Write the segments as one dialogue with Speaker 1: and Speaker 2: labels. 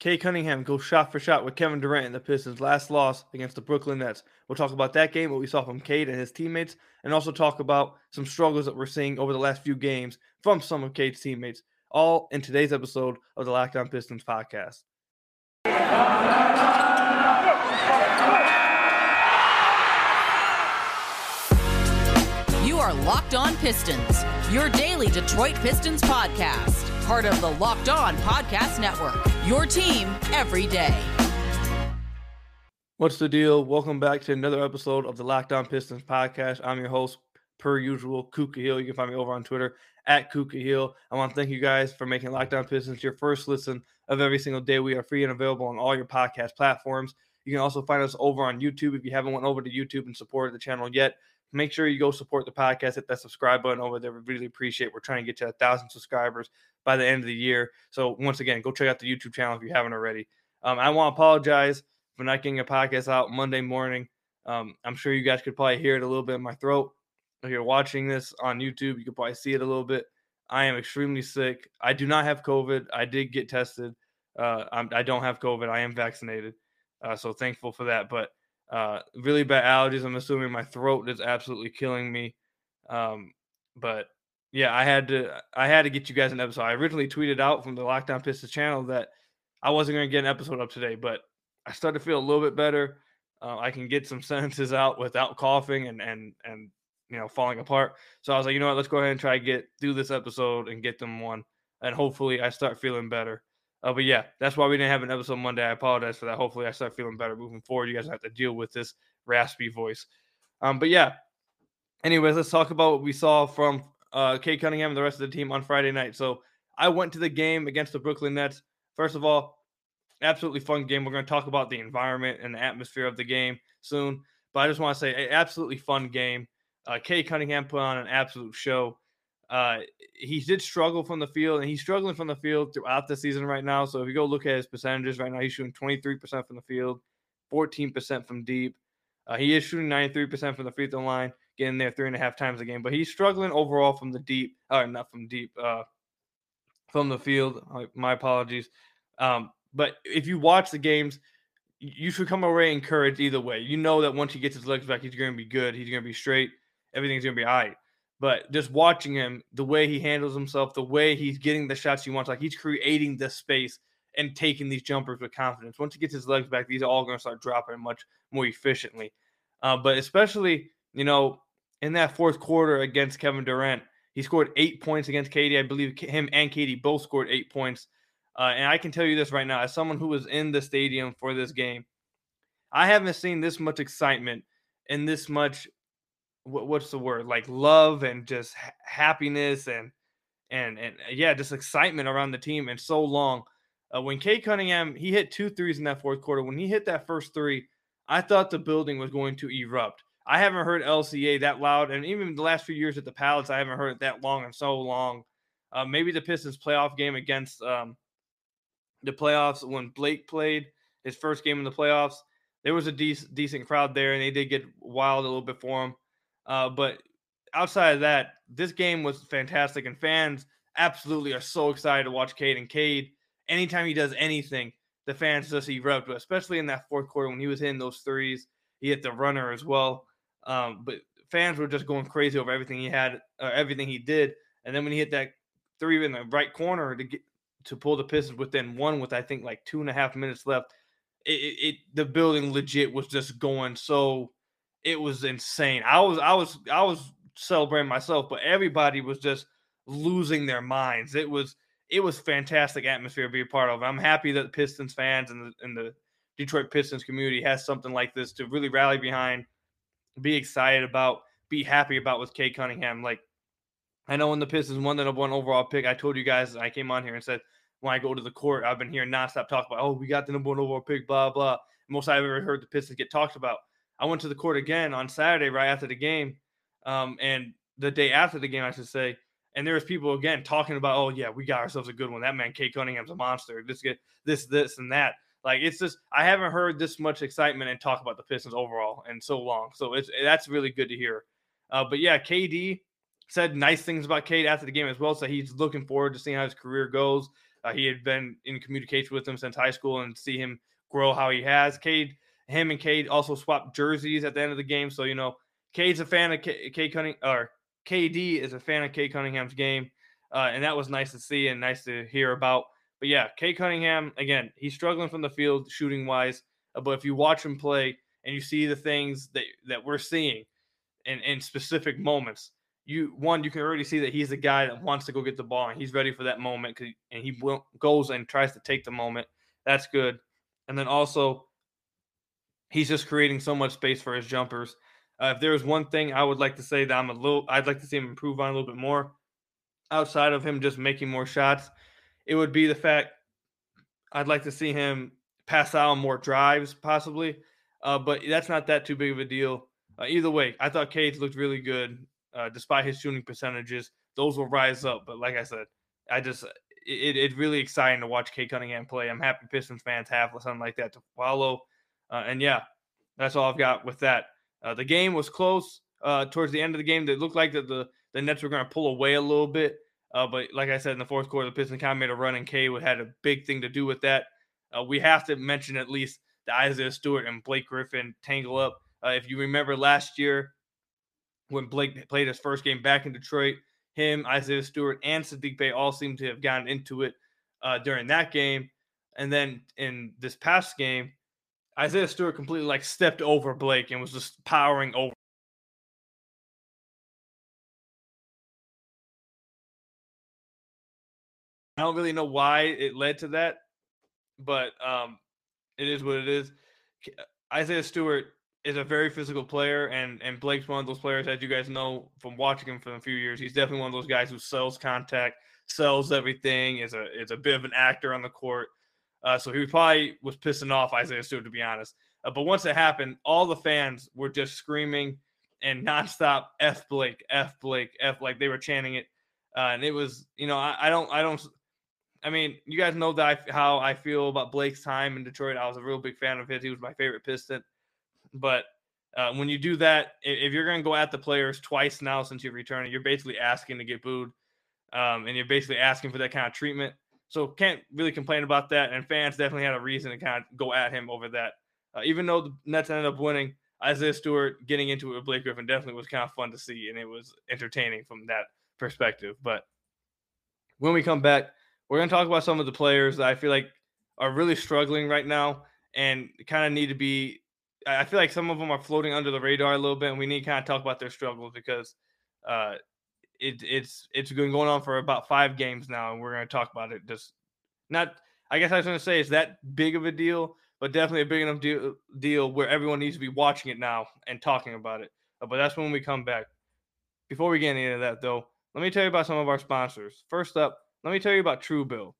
Speaker 1: Cade Cunningham goes shot for shot with Kevin Durant in the Pistons' last loss against the Brooklyn Nets. We'll talk about that game, what we saw from Cade and his teammates, and also talk about some struggles that we're seeing over the last few games from some of Cade's teammates, all in today's episode of the Locked On Pistons podcast.
Speaker 2: You are Locked On Pistons, your daily Detroit Pistons podcast part of the Locked On Podcast Network. Your team every day.
Speaker 1: What's the deal? Welcome back to another episode of the Locked On Pistons podcast. I'm your host, per usual, Ku Khahil. You can find me over on Twitter at Ku Khahil. I want to thank you guys for making Locked On Pistons your first listen of every single day. We are free and available on all your podcast platforms. You can also find us over on YouTube if you haven't went over to YouTube and supported the channel yet make sure you go support the podcast. Hit that subscribe button over there. We really appreciate. We're trying to get to a thousand subscribers by the end of the year. So once again, go check out the YouTube channel if you haven't already. Um, I want to apologize for not getting a podcast out Monday morning. Um, I'm sure you guys could probably hear it a little bit in my throat. If you're watching this on YouTube, you could probably see it a little bit. I am extremely sick. I do not have COVID. I did get tested. Uh, I'm, I do not have COVID. I am vaccinated. Uh, so thankful for that. But uh, really bad allergies. I'm assuming my throat is absolutely killing me. Um, but yeah, I had to I had to get you guys an episode. I originally tweeted out from the Lockdown On Pistons channel that I wasn't going to get an episode up today, but I started to feel a little bit better. Uh, I can get some sentences out without coughing and and and you know falling apart. So I was like, you know what, let's go ahead and try to get do this episode and get them one, and hopefully I start feeling better. Uh, but yeah, that's why we didn't have an episode Monday. I apologize for that. Hopefully, I start feeling better moving forward. You guys have to deal with this raspy voice. Um, but yeah, anyways, let's talk about what we saw from uh, Cade Cunningham and the rest of the team on Friday night. So I went to the game against the Brooklyn Nets. First of all, absolutely fun game. We're going to talk about the environment and the atmosphere of the game soon. But I just want to say, absolutely fun game. Uh, Cade Cunningham put on an absolute show. Uh, he did struggle from the field, and he's struggling from the field throughout the season right now. So if you go look at his percentages right now, he's shooting 23% from the field, 14% from deep. Uh, he is shooting 93% from the free throw line, getting there three and a half times a game. But he's struggling overall from the deep, or uh, not from deep, uh, from the field. My apologies. Um, but if you watch the games, you should come away encouraged either way. You know that once he gets his legs back, he's going to be good. He's going to be straight. Everything's going to be all right. But just watching him, the way he handles himself, the way he's getting the shots he wants, like he's creating the space and taking these jumpers with confidence. Once he gets his legs back, these are all going to start dropping much more efficiently. Uh, but especially, you know, in that fourth quarter against Kevin Durant, he scored eight points against Katie. I believe him and Katie both scored eight points. Uh, and I can tell you this right now, as someone who was in the stadium for this game, I haven't seen this much excitement and this much what's the word like love and just happiness and and and uh, yeah just excitement around the team and so long. Uh, when Cade Cunningham he hit two threes in that fourth quarter. When he hit that first three I thought the building was going to erupt. I haven't heard LCA that loud and even the last few years at the Palace I haven't heard it that long and so long. Uh, maybe the Pistons playoff game against um, the playoffs when Blake played his first game in the playoffs there was a decent decent crowd there and they did get wild a little bit for him uh, but outside of that, this game was fantastic, and fans absolutely are so excited to watch Cade. And Cade, anytime he does anything, the fans just erupt, especially in that fourth quarter when he was hitting those threes. He hit the runner as well. Um, but fans were just going crazy over everything he had, uh, everything he did. And then when he hit that three in the right corner to get to pull the Pistons within one with I think like two and a half minutes left, it, it, it the building legit was just going so it was insane. I was I was I was celebrating myself, but everybody was just losing their minds. It was it was fantastic atmosphere to be a part of. I'm happy that the Pistons fans and the, and the Detroit Pistons community has something like this to really rally behind, be excited about, be happy about with Cade Cunningham. Like I know when the Pistons won the number one overall pick, I told you guys I came on here and said when I go to the court, I've been hearing nonstop talk about, oh, we got the number one overall pick, blah blah. Most I've ever heard the Pistons get talked about. I went to the court again on Saturday right after the game, um, and the day after the game, I should say. And there was people again talking about, oh yeah, we got ourselves a good one. That man, Cade Cunningham's a monster. This this, this, and that. Like it's just I haven't heard this much excitement and talk about the Pistons overall in so long. So it's that's really good to hear. Uh, but yeah, KD said nice things about Cade after the game as well. So he's looking forward to seeing how his career goes. Uh, he had been in communication with him since high school and see him grow how he has. Cade, him and Cade also swapped jerseys at the end of the game. So, you know, Cade's a fan of K- Cade Cunning or KD is a fan of Cade Cunningham's game. Uh, and that was nice to see and nice to hear about. But yeah, Cade Cunningham, again, he's struggling from the field shooting wise. Uh, but if you watch him play and you see the things that, that we're seeing in, in specific moments, you one you can already see that he's the guy that wants to go get the ball and he's ready for that moment and he will, goes and tries to take the moment. That's good. And then also, he's just creating so much space for his jumpers. Uh, if there's one thing I would like to say that I'm a little, I'd like to see him improve on a little bit more, outside of him just making more shots, it would be the fact I'd like to see him pass out more drives, possibly. Uh, but that's not that too big of a deal. Uh, either way, I thought Cade looked really good uh, despite his shooting percentages. Those will rise up. But like I said, I just it, it's really exciting to watch Cade Cunningham play. I'm happy Pistons fans have something like that to follow. Uh, and yeah, that's all I've got with that. Uh, the game was close uh, towards the end of the game. It looked like that the the Nets were going to pull away a little bit. Uh, but like I said in the fourth quarter, the Pistons kind of made a run, and Cade had a big thing to do with that. Uh, we have to mention at least the Isaiah Stewart and Blake Griffin tangle up. If you remember last year, when Blake played his first game back in Detroit. Him, Isaiah Stewart, and Saddiq Bey all seem to have gotten into it uh, during that game. And then in this past game, Isaiah Stewart completely like stepped over Blake and was just powering over. I don't really know why it led to that, but um, it is what it is. Isaiah Stewart is a very physical player, and and Blake's one of those players, as you guys know from watching him for a few years. He's definitely one of those guys who sells contact, sells everything. is a is a bit of an actor on the court. Uh, so he probably was pissing off Isaiah Stewart, to be honest. Uh, but once it happened, all the fans were just screaming and nonstop "F Blake, F Blake, F" like they were chanting it, uh, and it was you know I, I don't I don't. I mean, you guys know that I, how I feel about Blake's time in Detroit. I was a real big fan of his. He was my favorite Piston. But uh, when you do that, if you're going to go at the players twice now since you're returning, you're basically asking to get booed, um, and you're basically asking for that kind of treatment. So can't really complain about that. And fans definitely had a reason to kind of go at him over that. Uh, even though the Nets ended up winning, Isaiah Stewart getting into it with Blake Griffin definitely was kind of fun to see, and it was entertaining from that perspective. But when we come back, we're going to talk about some of the players that I feel like are really struggling right now and kind of need to be I feel like some of them are floating under the radar a little bit, and we need to kind of talk about their struggles because uh, it, it's it's been going on for about five games now, and we're going to talk about it. Just not, I guess I was going to say it's that big of a deal, but definitely a big enough deal, deal where everyone needs to be watching it now and talking about it. Uh, but that's when we come back. Before we get into that, though, let me tell you about some of our sponsors. First up, let me tell you about Truebill.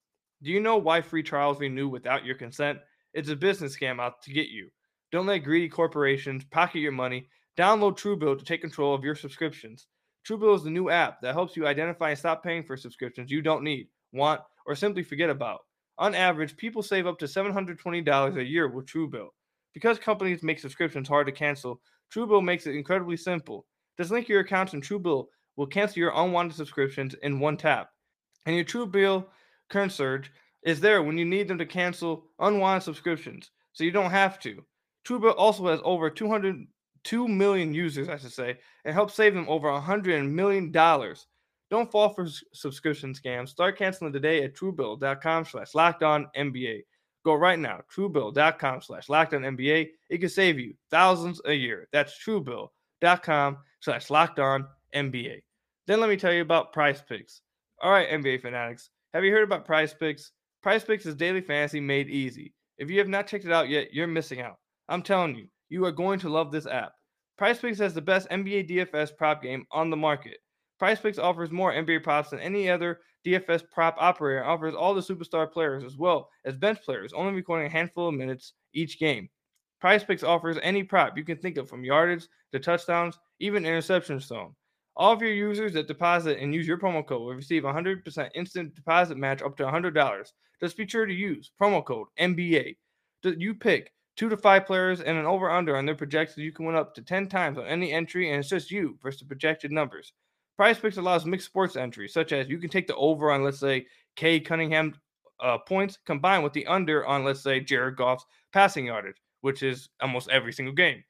Speaker 1: Do you know why free trials renew without your consent? It's a business scam out to get you. Don't let greedy corporations pocket your money. Download Truebill to take control of your subscriptions. Truebill is the new app that helps you identify and stop paying for subscriptions you don't need, want, or simply forget about. On average, people save up to $720 a year with Truebill. Because companies make subscriptions hard to cancel, Truebill makes it incredibly simple. Just link your accounts and Truebill will cancel your unwanted subscriptions in one tap. And your Truebill concierge is there when you need them to cancel unwanted subscriptions, so you don't have to. Truebill also has over 202 million users, I should say, and helps save them over $100 million. Don't fall for subscription scams. Start canceling today at truebill.com slash NBA. Go right now, truebill.com slash NBA. It can save you thousands a year. That's truebill.com slash NBA. Then let me tell you about PrizePicks. All right, NBA fanatics, have you heard about PrizePicks? Price Picks is daily fantasy made easy. If you have not checked it out yet, you're missing out. I'm telling you, you are going to love this app. PrizePicks has the best NBA DFS prop game on the market. PrizePicks offers more NBA props than any other DFS prop operator and offers all the superstar players as well as bench players, only recording a handful of minutes each game. PrizePicks offers any prop you can think of from yardage to touchdowns, even interception zone. All of your users that deposit and use your promo code will receive 100% instant deposit match up to $100. Just be sure to use promo code NBA. You pick two to five players and an over under on their projections, you can win up to 10 times on any entry, and it's just you versus the projected numbers. PrizePicks allows mixed sports entries, such as you can take the over on, let's say, Cade Cunningham uh, points combined with the under on, let's say, Jared Goff's passing yardage, which is almost every single game.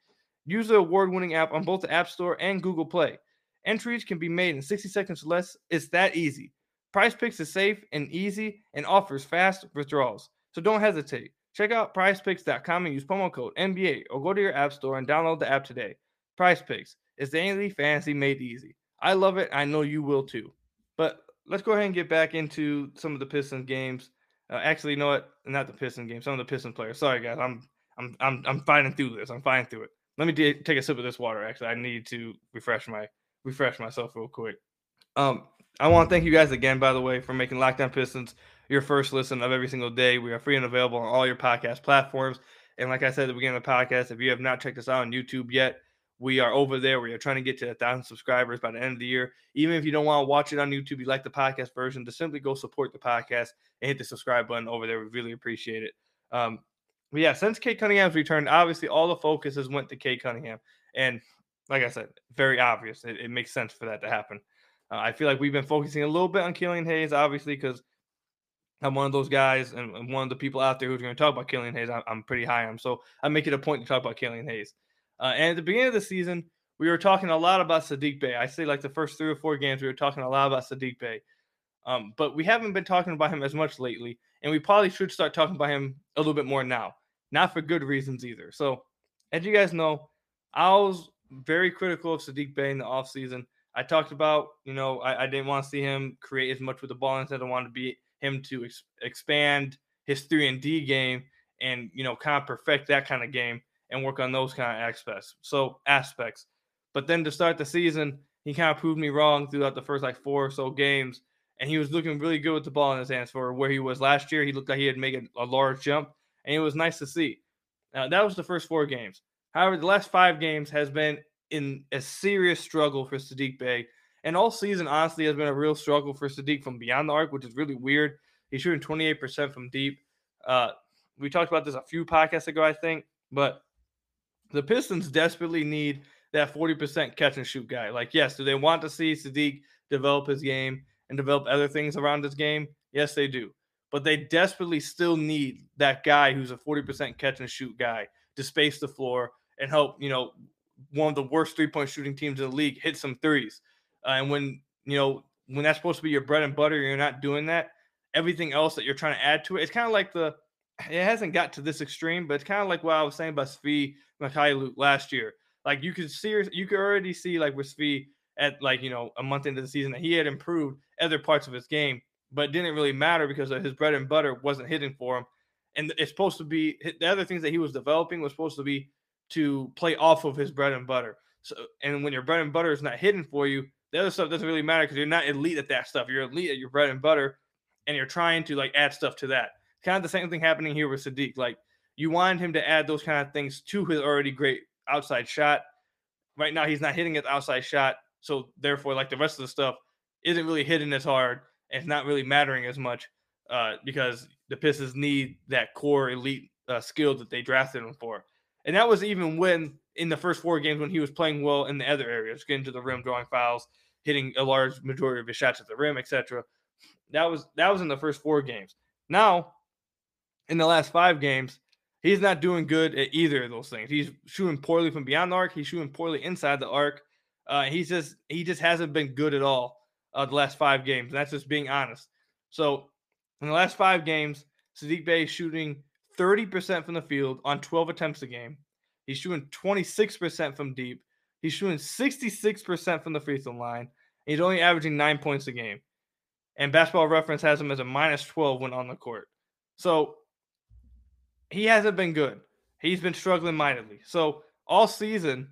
Speaker 1: Use the award winning app on both the App Store and Google Play. Entries can be made in 60 seconds or less. It's that easy. PrizePicks is safe and easy and offers fast withdrawals. So don't hesitate. Check out prizepicks.com and use promo code NBA or go to your app store and download the app today. PrizePicks is daily fantasy made easy. I love it. I know you will too. But let's go ahead and get back into some of the Pistons games. Uh, actually, you know what? Not the Pistons game. Some of the Pistons players. Sorry, guys. I'm I'm I'm I'm fighting through this. I'm fighting through it. Let me d- take a sip of this water. Actually, I need to refresh my refresh myself real quick. Um, I want to thank you guys again, by the way, for making Locked On Pistons your first listen of every single day. We are free and available on all your podcast platforms. And like I said at the beginning of the podcast, if you have not checked us out on YouTube yet, we are over there. We are trying to get to a thousand subscribers by the end of the year. Even if you don't want to watch it on YouTube, you like the podcast version, to simply go support the podcast and hit the subscribe button over there. We really appreciate it. Um, but yeah, since Cade Cunningham's returned, obviously all the focus has went to Cade Cunningham, and like I said, very obvious. It, it makes sense for that to happen. Uh, I feel like we've been focusing a little bit on Killian Hayes, obviously, because I'm one of those guys and, one of the people out there who's going to talk about Killian Hayes. I'm, pretty high on, him. so I make it a point to talk about Killian Hayes. Uh, and at the beginning of the season, we were talking a lot about Saddiq Bey. I say like the first three or four games, we were talking a lot about Saddiq Bey. Um, but we haven't been talking about him as much lately, and we probably should start talking about him a little bit more now. Not for good reasons either. So, as you guys know, I was very critical of Saddiq Bey in the offseason. I talked about, you know, I, I didn't want to see him create as much with the ball. Instead, I wanted to be him to ex- expand his three and D game and you know kind of perfect that kind of game and work on those kind of aspects. So aspects. But then to start the season, he kind of proved me wrong throughout the first like four or so games. And he was looking really good with the ball in his hands for where he was last year. He looked like he had made a, a large jump, and it was nice to see. Now, that was the first four games. However, the last five games has been in a serious struggle for Saddiq Bey. And all season, honestly, has been a real struggle for Saddiq from beyond the arc, which is really weird. He's shooting 28% from deep. Uh, we talked about this a few podcasts ago, I think, but the Pistons desperately need that 40% catch and shoot guy. Like, yes, do they want to see Saddiq develop his game and develop other things around his game? Yes, they do. But they desperately still need that guy who's a 40% catch and shoot guy to space the floor and help, you know, one of the worst three point shooting teams in the league hit some threes. Uh, and when, you know, when that's supposed to be your bread and butter, you're not doing that. Everything else that you're trying to add to it, it's kind of like the, it hasn't got to this extreme, but it's kind of like what I was saying about Svi Mykhailiuk last year. Like you could see, you could already see like with Svi at like you know a month into the season that he had improved other parts of his game, but didn't really matter because his bread and butter wasn't hitting for him. And it's supposed to be the other things that he was developing was supposed to be to play off of his bread and butter. So, and when your bread and butter is not hidden for you, the other stuff doesn't really matter because you're not elite at that stuff. You're elite at your bread and butter, and you're trying to like add stuff to that. Kind of the same thing happening here with Saddiq. Like you wanted him to add those kind of things to his already great outside shot. Right now, he's not hitting his outside shot, so therefore, like the rest of the stuff isn't really hitting as hard, and it's not really mattering as much uh, because the Pistons need that core elite uh, skill that they drafted him for. And that was even when in the first four games when he was playing well in the other areas, getting to the rim, drawing fouls, hitting a large majority of his shots at the rim, etc. That was that was in the first four games. Now, in the last five games, he's not doing good at either of those things. He's shooting poorly from beyond the arc. He's shooting poorly inside the arc. Uh, he's just he just hasn't been good at all uh, the last five games. And that's just being honest. So in the last five games, Saddiq Bey is shooting 30% from the field on 12 attempts a game. He's shooting 26% from deep. He's shooting 66% from the free throw line. He's only averaging nine points a game. And basketball reference has him as a minus 12 when on the court. So he hasn't been good. He's been struggling mightily. So all season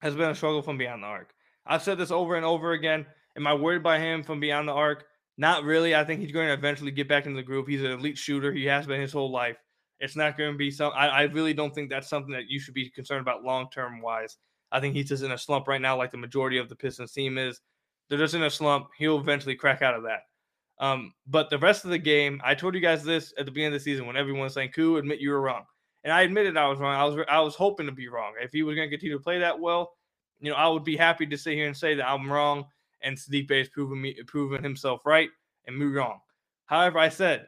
Speaker 1: has been a struggle from beyond the arc. I've said this over and over again. Am I worried by him from beyond the arc? Not really. I think he's going to eventually get back into the group. He's an elite shooter. He has been his whole life. It's not going to be some. I, I really don't think that's something that you should be concerned about long term wise. I think he's just in a slump right now, like the majority of the Pistons team is. They're just in a slump. He'll eventually crack out of that. Um, but the rest of the game, I told you guys this at the beginning of the season when everyone was saying, "Koo, admit you were wrong," and I admitted I was wrong. I was I was hoping to be wrong. If he was going to continue to play that well, you know, I would be happy to sit here and say that I'm wrong and Saddiq Bey has proven me proven himself right and me wrong. However, I said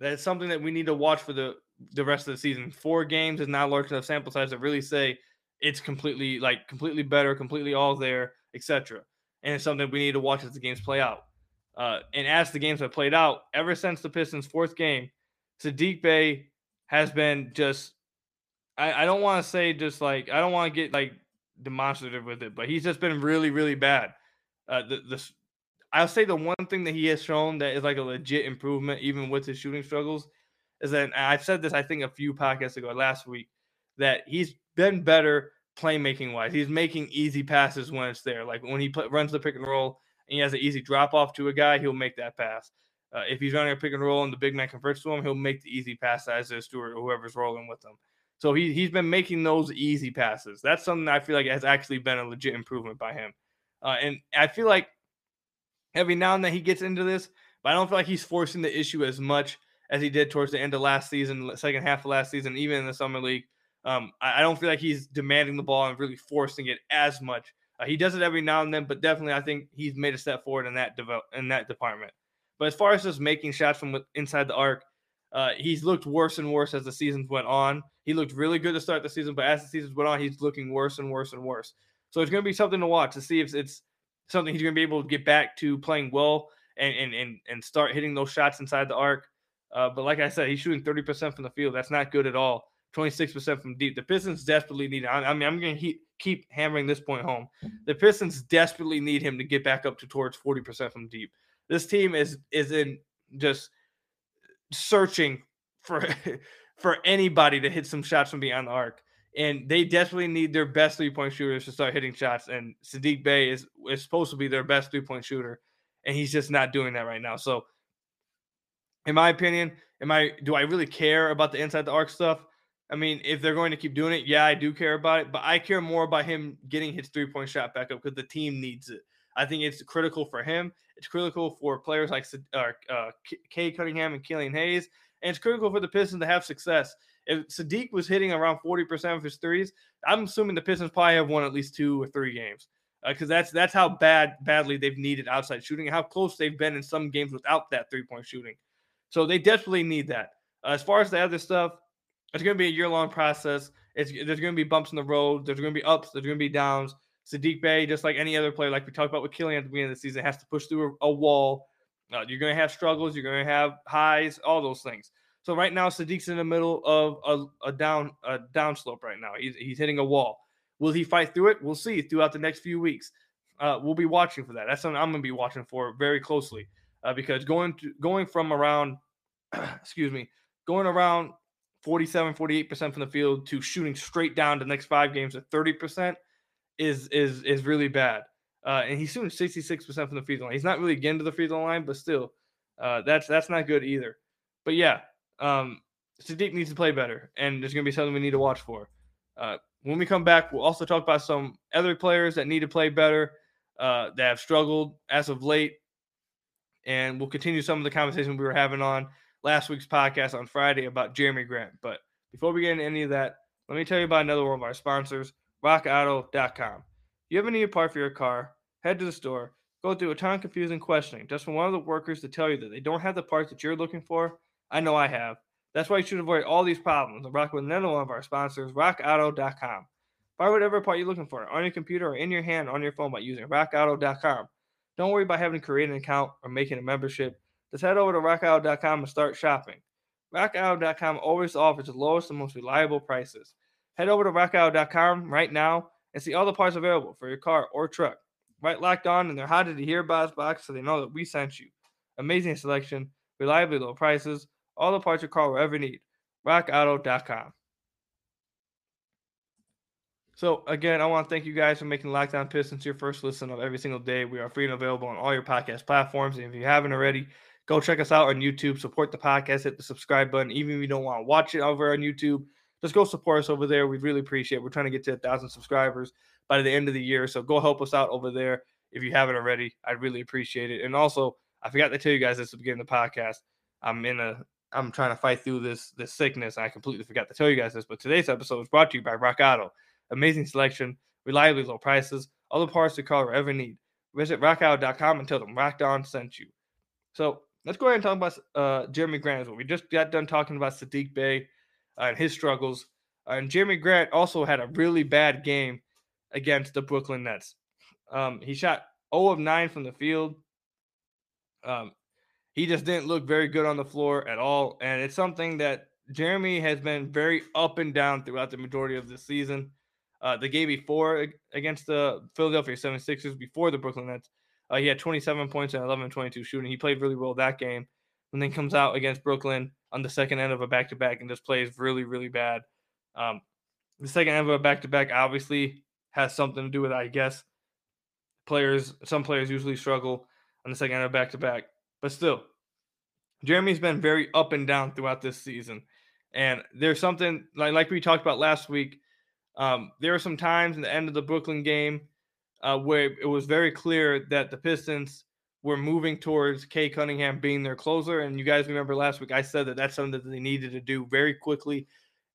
Speaker 1: That's something that we need to watch for the the rest of the season. Four games is not large enough sample size to really say it's completely like completely better, completely all there, etc. And it's something we need to watch as the games play out. Uh, and as the games have played out, ever since the Pistons' fourth game, Saddiq Bey has been just I, I don't want to say just like I don't want to get like demonstrative with it, but he's just been really, really bad. Uh, the, I'll say the one thing that he has shown that is like a legit improvement, even with his shooting struggles, is that I've said this I think a few podcasts ago last week that he's been better playmaking wise. He's making easy passes when it's there. Like when he put, runs the pick and roll and he has an easy drop off to a guy, he'll make that pass. Uh, if he's running a pick and roll and the big man converts to him, he'll make the easy pass to is Stewart or whoever's rolling with him. So he he's been making those easy passes. That's something I feel like has actually been a legit improvement by him. Uh, and I feel like every now and then he gets into this, but I don't feel like he's forcing the issue as much as he did towards the end of last season, second half of last season, even in the summer league. Um, I, I, don't feel like he's demanding the ball and really forcing it as much. Uh, he does it every now and then, but definitely I think he's made a step forward in that develop in that department. But as far as just making shots from inside the arc, uh, he's looked worse and worse as the seasons went on. He looked really good to start the season, but as the seasons went on, he's looking worse and worse and worse. So it's going to be something to watch to see if it's something he's going to be able to get back to playing well and and and, and start hitting those shots inside the arc. Uh, but like I said, he's shooting 30% from the field. That's not good at all. 26% from deep. The Pistons desperately need. I, I mean, I'm going to keep hammering this point home. The Pistons desperately need him to get back up to towards 40% from deep. This team is is in just searching for for anybody to hit some shots from beyond the arc. And they definitely need their best three point shooters to start hitting shots. And Saddiq Bey is, is supposed to be their best three point shooter. And he's just not doing that right now. So, in my opinion, am I do I really care about the inside the arc stuff? I mean, if they're going to keep doing it, yeah, I do care about it, but I care more about him getting his three point shot back up because the team needs it. I think it's critical for him. It's critical for players like uh, uh, Cunningham and Killian Hayes, and it's critical for the Pistons to have success. If Saddiq was hitting around 40% of his threes, I'm assuming the Pistons probably have won at least two or three games because uh, that's that's how bad badly they've needed outside shooting and how close they've been in some games without that three point shooting. So they desperately need that. Uh, as far as the other stuff, it's going to be a year long process. It's, there's going to be bumps in the road. There's going to be ups. There's going to be downs. Saddiq Bey, just like any other player, like we talked about with Killian at the beginning of the season, has to push through a, a wall. Uh, you're going to have struggles. You're going to have highs, all those things. So right now, Saddiq's in the middle of a, a down a down slope right now. He's, he's hitting a wall. Will he fight through it? We'll see throughout the next few weeks. Uh, we'll be watching for that. That's something I'm going to be watching for very closely uh, because going to, going from around, excuse me, going around 47, 48% from the field to shooting straight down the next five games at 30% is is is really bad. Uh, and he's shooting 66% from the free throw line. He's not really getting to the free throw line, but still, uh, that's that's not good either. But yeah, um, Saddiq needs to play better, and there's going to be something we need to watch for. Uh, when we come back, we'll also talk about some other players that need to play better, uh, that have struggled as of late, and we'll continue some of the conversation we were having on last week's podcast on Friday about Jerami Grant. But before we get into any of that, let me tell you about another one of our sponsors rockauto.com. You ever need a part for your car? Head to the store, go through a ton of confusing questioning just from one of the workers to tell you that they don't have the parts that you're looking for? I know I have. That's why you should avoid all these problems and rock with another one of our sponsors, rockauto.com. Buy whatever part you're looking for on your computer or in your hand on your phone by using rockauto.com. Don't worry about having to create an account or making a membership. Just head over to rockauto.com and start shopping. Rockauto.com always offers the lowest and most reliable prices. Head over to rockauto.com right now and see all the parts available for your car or truck. Right locked on in their how did you hear us box so they know that we sent you. Amazing selection, reliably low prices, all the parts your car will ever need. RockAuto.com. So again, I want to thank you guys for making Lockdown On Pistons your first listen of every single day. We are free and available on all your podcast platforms. And if you haven't already, go check us out on YouTube. Support the podcast. Hit the subscribe button. Even if you don't want to watch it over on YouTube, just go support us over there. We'd really appreciate it. We're trying to get to a thousand subscribers by the end of the year. So go help us out over there if you haven't already. I'd really appreciate it. And also, I forgot to tell you guys this at the beginning of the podcast. I'm in a I'm trying to fight through this this sickness. I completely forgot to tell you guys this, but today's episode is brought to you by Rock Auto. Amazing selection, reliably low prices, all the parts your car will ever need. Visit rockauto.com and tell them Rocked On sent you. So let's go ahead and talk about uh, Jerami Grant well. We just got done talking about Saddiq Bey uh, and his struggles. Uh, and Jerami Grant also had a really bad game against the Brooklyn Nets. Um, he shot 0 of 9 from the field. Um, he just didn't look very good on the floor at all. And it's something that Jerami has been very up and down throughout the majority of the season. Uh, the game before against the Philadelphia 76ers, before the Brooklyn Nets, uh, he had 27 points and 11 22 shooting. He played really well that game. And then comes out against Brooklyn on the second end of a back to back and just plays really, really bad. Um, the second end of a back to back obviously has something to do with, I guess, players, some players usually struggle on the second end of a back to back. But still, Jerami's been very up and down throughout this season. And there's something like, like we talked about last week. Um, there were some times in the end of the Brooklyn game uh, where it was very clear that the Pistons were moving towards Cade Cunningham being their closer. And you guys remember last week I said that that's something that they needed to do very quickly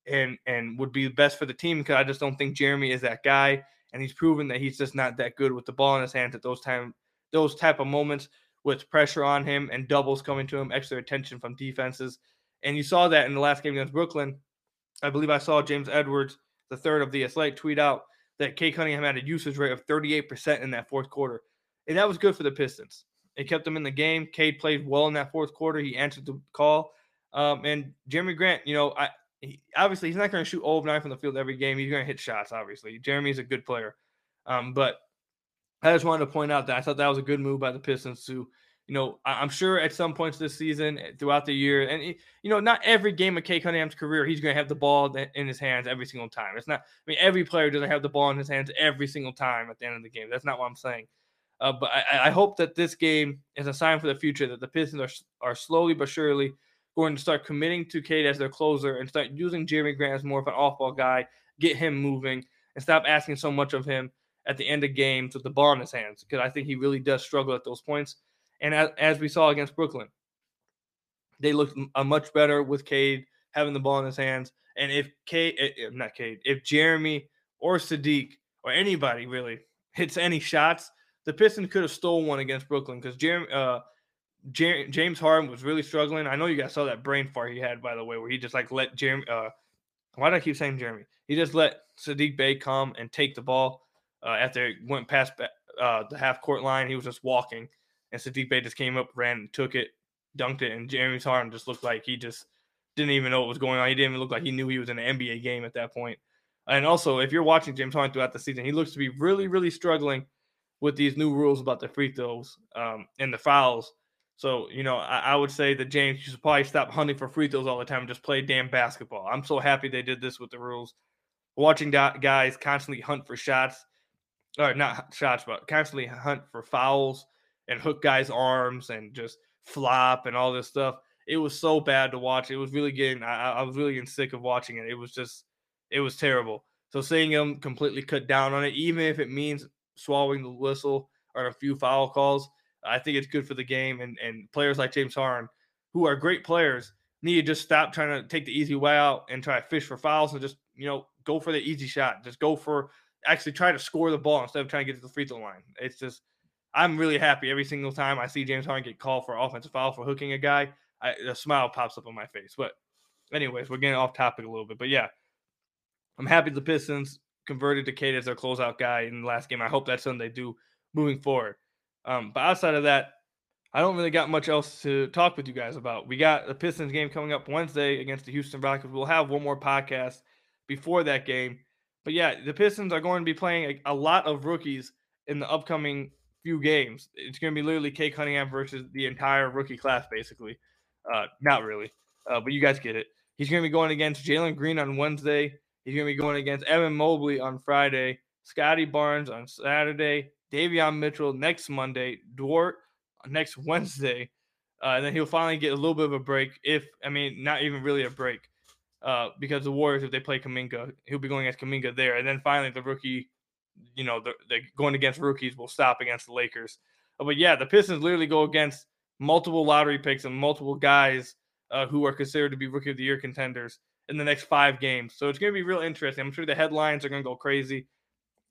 Speaker 1: and and would be best for the team because I just don't think Jerami is that guy. And he's proven that he's just not that good with the ball in his hands at those time those type of moments with pressure on him and doubles coming to him, extra attention from defenses. And you saw that in the last game against Brooklyn. I believe I saw James Edwards, the third of the Athletic, tweet out that Cade Cunningham had a usage rate of 38% in that fourth quarter. And that was good for the Pistons. It kept them in the game. Cade played well in that fourth quarter. He answered the call. Um, and Jerami Grant, you know, I he, obviously he's not going to shoot all of nine from the field every game. He's going to hit shots, obviously. Jerami's a good player. Um, but I just wanted to point out that I thought that was a good move by the Pistons to, you know, I'm sure at some points this season, eh, throughout the year, and you know, not every game of Cade Cunningham's career, he's going to have the ball in his hands every single time. It's not. I mean, every player doesn't have the ball in his hands every single time at the end of the game. That's not what I'm saying. Uh, but I, I, hope that this game is a sign for the future that the Pistons are are slowly but surely going to start committing to Cade as their closer and start using Jerami Grant as more of an off-ball guy, get him moving, and stop asking so much of him at the end of games with the ball in his hands because I think he really does struggle at those points. And as, as we saw against Brooklyn, they looked a much better with Cade having the ball in his hands. And if Cade, eh, eh, not Cade, if Jerami or Saddiq or anybody really hits any shots, the Pistons could have stole one against Brooklyn because Jerami, uh, James Harden was really struggling. I know you guys saw that brain fart he had, by the way, where he just like let Jerami. Uh, why do I keep saying Jerami? He just let Saddiq Bey come and take the ball uh, after it went past uh, the half court line. He was just walking, and Saddiq Bey just came up, ran, took it, dunked it, and James Harden just looked like he just didn't even know what was going on. He didn't even look like he knew he was in an NBA game at that point. And also, if you're watching James Harden throughout the season, he looks to be really, really struggling with these new rules about the free throws um, and the fouls so, you know, I, I, would say that James, you should probably stop hunting for free throws all the time and just play damn basketball. I'm so happy they did this with the rules. Watching guys constantly hunt for shots, or not shots, but constantly hunt for fouls and hook guys' arms and just flop and all this stuff. It was so bad to watch. It was really getting, I, I was really getting sick of watching it. It was just, it was terrible. So seeing him completely cut down on it, even if it means swallowing the whistle or a few foul calls, I think it's good for the game. And, and players like James Harden, who are great players, need to just stop trying to take the easy way out and try to fish for fouls and just, you know, go for the easy shot. Just go for actually try to score the ball instead of trying to get to the free throw line. It's just, I'm really happy every single time I see James Harden get called for offensive foul for hooking a guy. I, a smile pops up on my face. But, anyways, we're getting off topic a little bit. But yeah, I'm happy the Pistons converted to Cade as their closeout guy in the last game. I hope that's something they do moving forward. Um, but outside of that, I don't really got much else to talk with you guys about. We got the Pistons game coming up Wednesday against the Houston Rockets. We'll have one more podcast before that game. But yeah, the Pistons are going to be playing a, a lot of rookies in the upcoming few games. It's going to be literally Cade Cunningham versus the entire rookie class, basically. Uh, not really, uh, but you guys get it. He's going to be going against Jalen Green on Wednesday. He's going to be going against Evan Mobley on Friday, Scottie Barnes on Saturday, Davion Mitchell next Monday, Dort next Wednesday, uh, and then he'll finally get a little bit of a break. If I mean, not even really a break, uh, because the Warriors, if they play Kuminga, he'll be going against Kuminga there, and then finally the rookie, you know, the, the going against rookies will stop against the Lakers. Uh, but yeah, the Pistons literally go against multiple lottery picks and multiple guys uh, who are considered to be rookie of the year contenders in the next five games. So it's going to be real interesting. I'm sure the headlines are going to go crazy.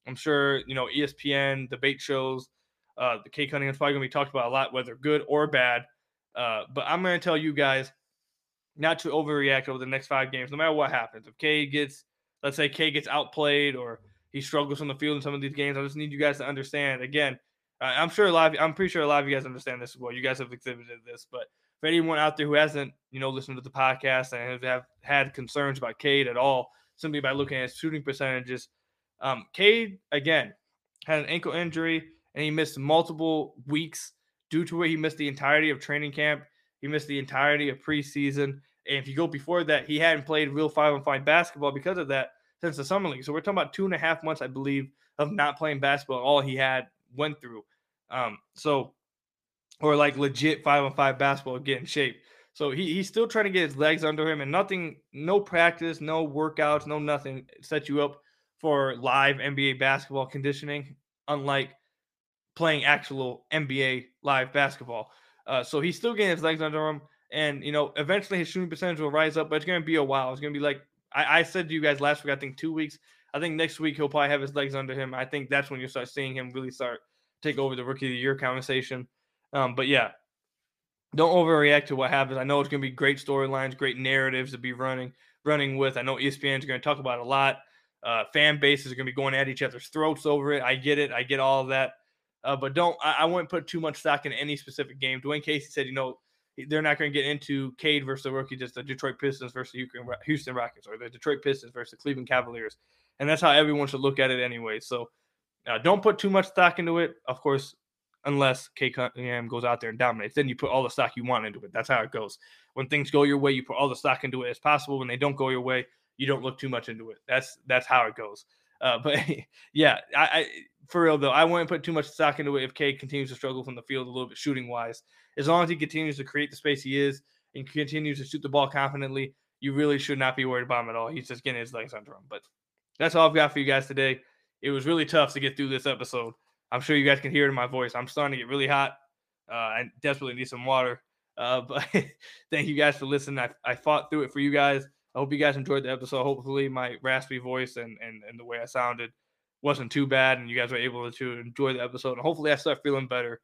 Speaker 1: I'm sure you know ESPN debate shows. Uh, the Cade Cunningham's probably going to be talked about a lot, whether good or bad. Uh, but I'm going to tell you guys not to overreact over the next five games, no matter what happens. If Cade gets, let's say Cade gets outplayed or he struggles on the field in some of these games, I just need you guys to understand. Again, I'm sure a lot. Of, I'm pretty sure a lot of you guys understand this as well. You guys have exhibited this, but for anyone out there who hasn't, you know, listened to the podcast and have had concerns about Cade at all, simply by looking at shooting percentages, um, Cade again had an ankle injury and he missed multiple weeks due to where he missed the entirety of training camp. He missed the entirety of preseason. And if you go before that, he hadn't played real five on five basketball because of that since the summer league. So we're talking about two and a half months, I believe, of not playing basketball. All he had went through. Um, so or like legit five on five basketball, get in shape. So he, he's still trying to get his legs under him, and nothing, no practice, no workouts, no nothing set you up for live NBA basketball conditioning, unlike playing actual NBA live basketball. Uh, so he's still getting his legs under him. And, you know, eventually his shooting percentage will rise up, but it's going to be a while. It's going to be like I, I, said to you guys last week, I think two weeks. I think next week he'll probably have his legs under him. I think that's when you start seeing him really start take over the rookie of the year conversation. Um, but yeah, don't overreact to what happens. I know it's going to be great storylines, great narratives to be running running with. I know ESPN is going to talk about a lot. Uh, fan bases are going to be going at each other's throats over it. I get it. I get all of that. Uh, but don't I, I wouldn't put too much stock in any specific game. Dwane Casey said, you know, they're not going to get into Cade versus the rookie, just the Detroit Pistons versus the Houston Rockets or the Detroit Pistons versus the Cleveland Cavaliers. And that's how everyone should look at it anyway. So uh, don't put too much stock into it. Of course, unless Cade Cunningham goes out there and dominates. Then you put all the stock you want into it. That's how it goes. When things go your way, you put all the stock into it as possible. When they don't go your way, you don't look too much into it. That's that's how it goes. Uh, but yeah, I, I, for real though, I wouldn't put too much stock into it if Cade continues to struggle from the field a little bit shooting wise. As long as he continues to create the space he is and continues to shoot the ball confidently, you really should not be worried about him at all. He's just getting his legs under him. But that's all I've got for you guys today. It was really tough to get through this episode. I'm sure you guys can hear it in my voice. I'm starting to get really hot. Uh, I desperately need some water. Uh, but thank you guys for listening. I, I fought through it for you guys. I hope you guys enjoyed the episode. Hopefully, my raspy voice and, and, and the way I sounded wasn't too bad, and you guys were able to enjoy the episode. And hopefully, I start feeling better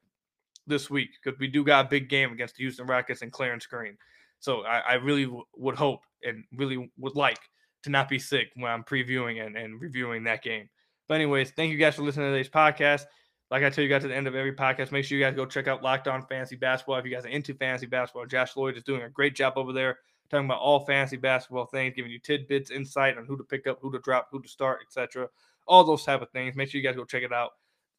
Speaker 1: this week because we do got a big game against the Houston Rockets and Clarence Green. So I, I really w- would hope and really would like to not be sick when I'm previewing and, and reviewing that game. But anyways, thank you guys for listening to today's podcast. Like I tell you guys at the end of every podcast, make sure you guys go check out Locked On Fantasy Basketball. If you guys are into fantasy basketball, Josh Lloyd is doing a great job over there, talking about all fantasy basketball things, giving you tidbits, insight on who to pick up, who to drop, who to start, etc. All those type of things. Make sure you guys go check it out.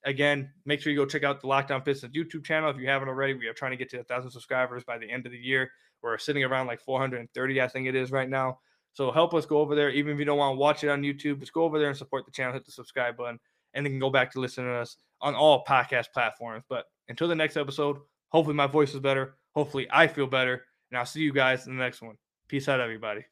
Speaker 1: Again, make sure you go check out the Lockdown On Pistons YouTube channel if you haven't already. We are trying to get to a thousand subscribers by the end of the year. We're sitting around like 430, I think it is right now. So help us go over there. Even if you don't want to watch it on YouTube, just go over there and support the channel. Hit the subscribe button and then go back to listening to us on all podcast platforms. But until the next episode, hopefully my voice is better. Hopefully I feel better. And I'll see you guys in the next one. Peace out, everybody.